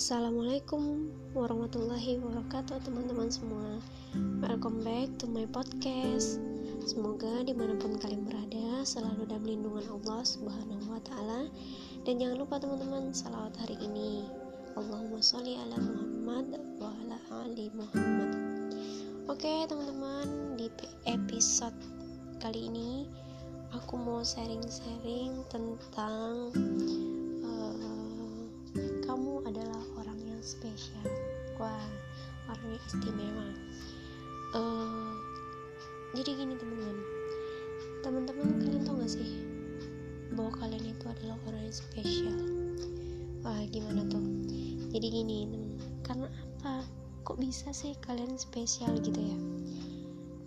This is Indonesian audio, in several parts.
Assalamualaikum warahmatullahi wabarakatuh teman-teman semua. Welcome back to my podcast. Semoga di mana pun kalian berada Selalu dalam lindungan Allah subhanahu wa ta'ala. Dan jangan lupa teman-teman Salawat hari ini. Allahumma sholli ala Muhammad Wa ala ali Muhammad. Oke teman-teman Di episode kali ini Aku mau sharing-sharing tentang spesial. Wah orang yang istimewa. Uh, jadi gini teman-teman. Teman-teman kalian tau gak sih bahwa kalian itu adalah orang yang spesial? Wah gimana tuh? Jadi gini teman karena apa? Kok bisa sih kalian spesial gitu ya?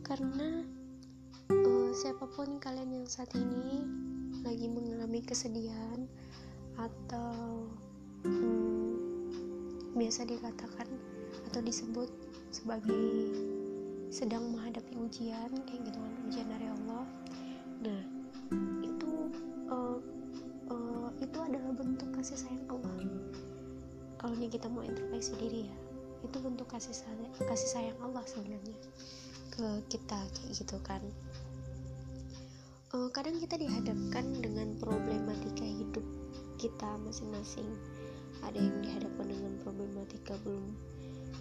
Karena uh, siapa pun kalian yang saat ini lagi mengalami kesedihan atau hmm, biasa dikatakan atau disebut sebagai sedang menghadapi ujian kayak gitu kan ujian dari Allah. Nah itu uh, uh, itu adalah bentuk kasih sayang Allah. Kalau kita mau introspeksi diri ya itu bentuk kasih sayang kasih sayang Allah sebenarnya ke kita kayak gitu kan. Uh, kadang kita dihadapkan dengan problematika hidup kita masing-masing ada yang dihadapkan dengan problematika belum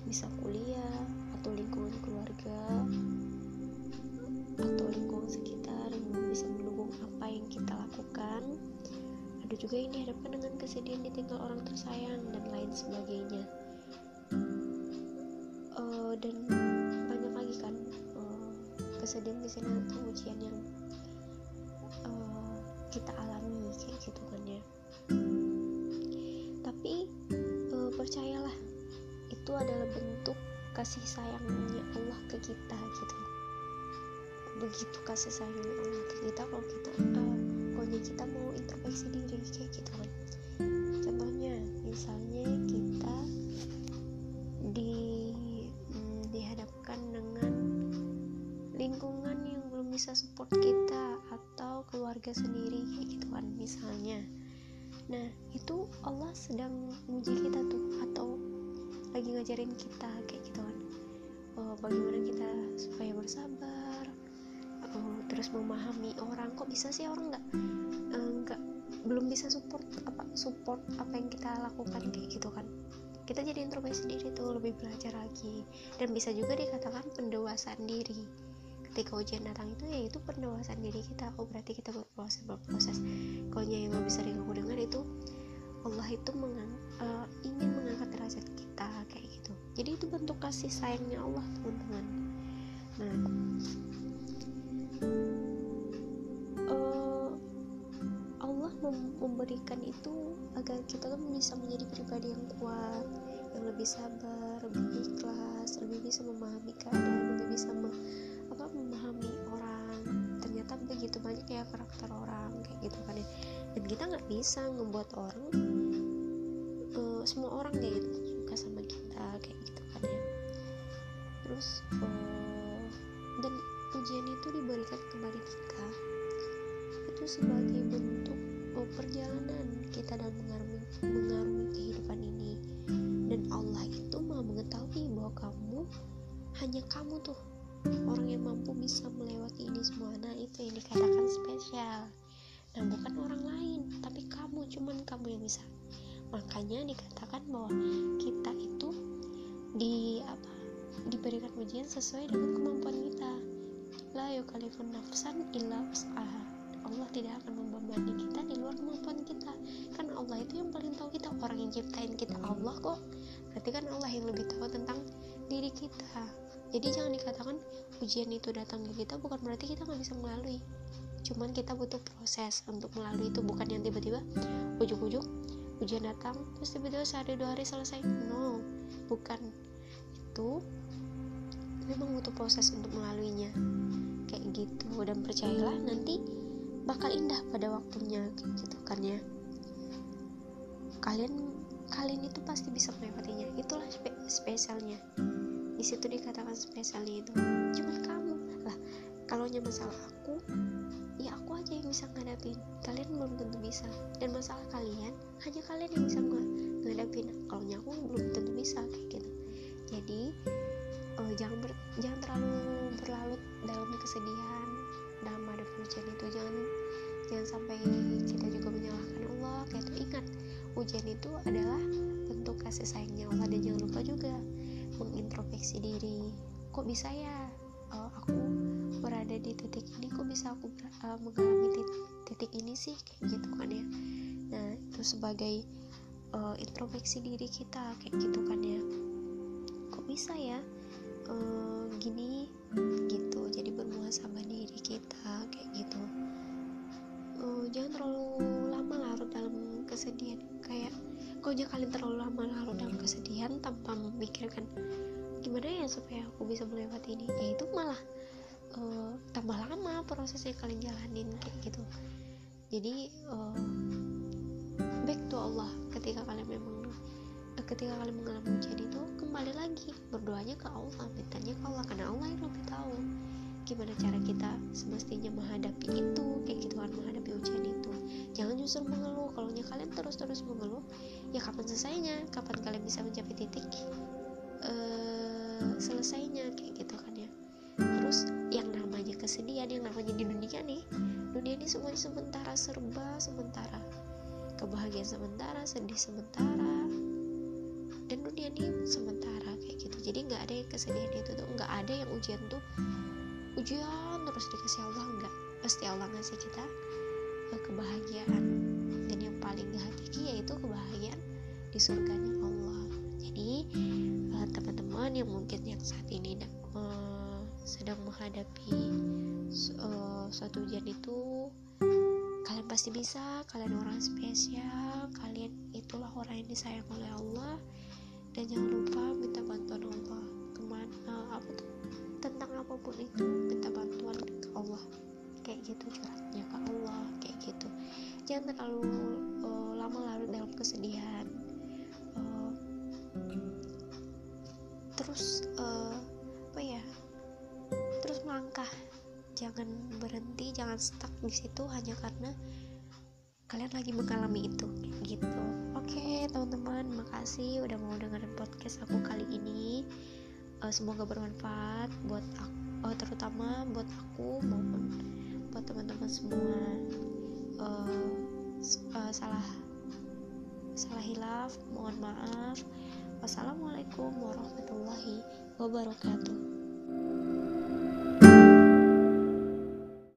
bisa kuliah atau lingkungan keluarga atau lingkungan sekitar yang belum bisa mendukung apa yang kita lakukan. Ada juga yang dihadapkan dengan kesedihan ditinggal orang tersayang dan lain sebagainya. Uh, dan banyak lagi kan uh, kesedihan-kesedihan atau ujian yang uh, kita alami kayak gitu kan ya itu adalah bentuk kasih sayangnya Allah ke kita gitu. Begitu kasih sayangnya Allah ke kita kalau kita uh, kita mau introspeksi diri kayak gitu kan contohnya misalnya kita di hmm, dihadapkan dengan lingkungan yang belum bisa support kita atau keluarga sendiri kayak gitu kan misalnya. Nah itu Allah sedang menguji kita tuh atau lagi ngajarin kita kayak gitu kan. Oh, bagaimana kita supaya bersabar oh, terus memahami orang. Kok bisa sih orang nggak eh, nggak belum bisa support apa support apa yang kita lakukan kayak gitu kan. Kita jadi introspeksi diri tuh lebih belajar lagi. Dan bisa juga dikatakan pendewasaan diri. Ketika ujian datang itu ya itu pendewasaan diri kita. Oh berarti kita berproses berproses. Kalau yang lebih sering aku dengar itu Allah itu mengang, uh, ingin mengangkat derajat kita kayak gitu. Jadi itu bentuk kasih sayangnya Allah teman-teman. Nah uh, Allah mem memberikan itu agar kita tuh bisa menjadi pribadi yang kuat yang lebih sabar lebih ikhlas lebih bisa memahami keadaan lebih bisa apa memahami orang. Ternyata begitu banyak ya karakter orang kayak gitu kan ya dan kita nggak bisa ngebuat orang uh, semua orang kayak gitu suka sama kita kayak gitu kan ya. Terus uh, dan ujian itu diberikan kepada kita. Itu sebagai bentuk uh, perjalanan kita dalam mengarungi, mengarungi kehidupan ini. Dan Allah itu mau mengetahui bahwa kamu hanya kamu tuh orang yang mampu bisa melewati ini semua. Nah itu yang dikatakan spesial nah bukan orang lain tapi kamu cuman kamu yang bisa. Makanya dikatakan bahwa kita itu di apa diberikan ujian sesuai dengan kemampuan kita. La yukalifun nafsan illa usaha Allah tidak akan membebani kita di luar kemampuan kita. Kan Allah itu yang paling tahu kita orang yang ciptain kita. Allah kok. Berarti kan Allah yang lebih tahu tentang diri kita. Jadi jangan dikatakan ujian itu datang ke kita bukan berarti kita nggak bisa melalui cuman kita butuh proses untuk melalui itu. Bukan yang tiba-tiba ujuk-ujuk ujian datang terus tiba-tiba sehari dua hari selesai. No bukan. Itu memang butuh proses untuk melaluinya. Kayak gitu. Dan percayalah nanti bakal indah pada waktunya gitu kan ya. Kalian kalian itu pasti bisa melewatinya. Itulah spe spesialnya. Di situ dikatakan spesialnya itu. Cuma kamu lah kalau masalah aku bisa ngadapin. Kalian belum tentu bisa. Dan masalah kalian hanya kalian yang bisa ngadapin. Kalau aku belum tentu bisa kayak gitu. Jadi uh, jangan ber, jangan terlalu berlarut dalam kesedihan dalam ada hujan itu. Jangan jangan sampai kita juga menyalahkan Allah kayak itu ingat hujan itu adalah bentuk kasih sayangnya Allah. Dan jangan lupa juga mengintrospeksi diri. Kok bisa ya di titik ini kok bisa aku uh, mengalami titik, titik ini sih kayak gitu kan ya. Nah itu sebagai uh, introspeksi diri kita kayak gitu kan ya. Kok bisa ya uh, gini gitu. Jadi bermuhasabah diri kita kayak gitu. Uh, jangan terlalu lama larut dalam kesedihan. Kayak kok aja kalian terlalu lama larut dalam kesedihan tanpa memikirkan gimana ya supaya aku bisa melewati ini? Ya itu malah uh, tambah lama prosesnya kalian jalanin kayak gitu. Jadi uh, back to Allah ketika kalian memang uh, ketika kalian mengalami ujian itu kembali lagi berdoanya ke Allah mintanya ke Allah karena Allah yang lebih tahu gimana cara kita semestinya menghadapi itu kayak gitu kan menghadapi ujian itu. Jangan justru mengeluh. Kalau kalian terus-terus mengeluh ya kapan selesainya? Kapan kalian bisa mencapai titik uh, selesainya namanya kesedihan yang namanya di dunia nih. Dunia ini semuanya sementara serba sementara. Kebahagiaan sementara sedih sementara. Dan dunia ini sementara kayak gitu. Jadi nggak ada yang kesedihan itu tuh. Nggak ada yang ujian tuh. Ujian terus dikasih Allah enggak pasti Allah ngasih kita eh, kebahagiaan. Dan yang paling hakiki yaitu kebahagiaan di surganya Allah. Jadi eh, teman-teman yang mungkin yang saat ini uh, sedang menghadapi uh, suatu ujian itu kalian pasti bisa kalian orang spesial kalian itulah orang yang disayang oleh Allah. Dan jangan lupa minta bantuan Allah. Ke mana uh, apa tuh? Tentang apa pun itu minta bantuan ke Allah. Kayak gitu curhatnya ke Allah kayak gitu. Jangan terlalu uh, lama larut dalam kesedihan jangan berhenti jangan stuck di situ hanya karena kalian lagi mengalami itu gitu. Oke okay, teman-teman makasih udah mau dengerin podcast aku kali ini. Uh, semoga bermanfaat buat aku uh, terutama buat aku maupun buat teman-teman semua. Uh, uh, salah salah hilaf mohon maaf. Wassalamualaikum warahmatullahi wabarakatuh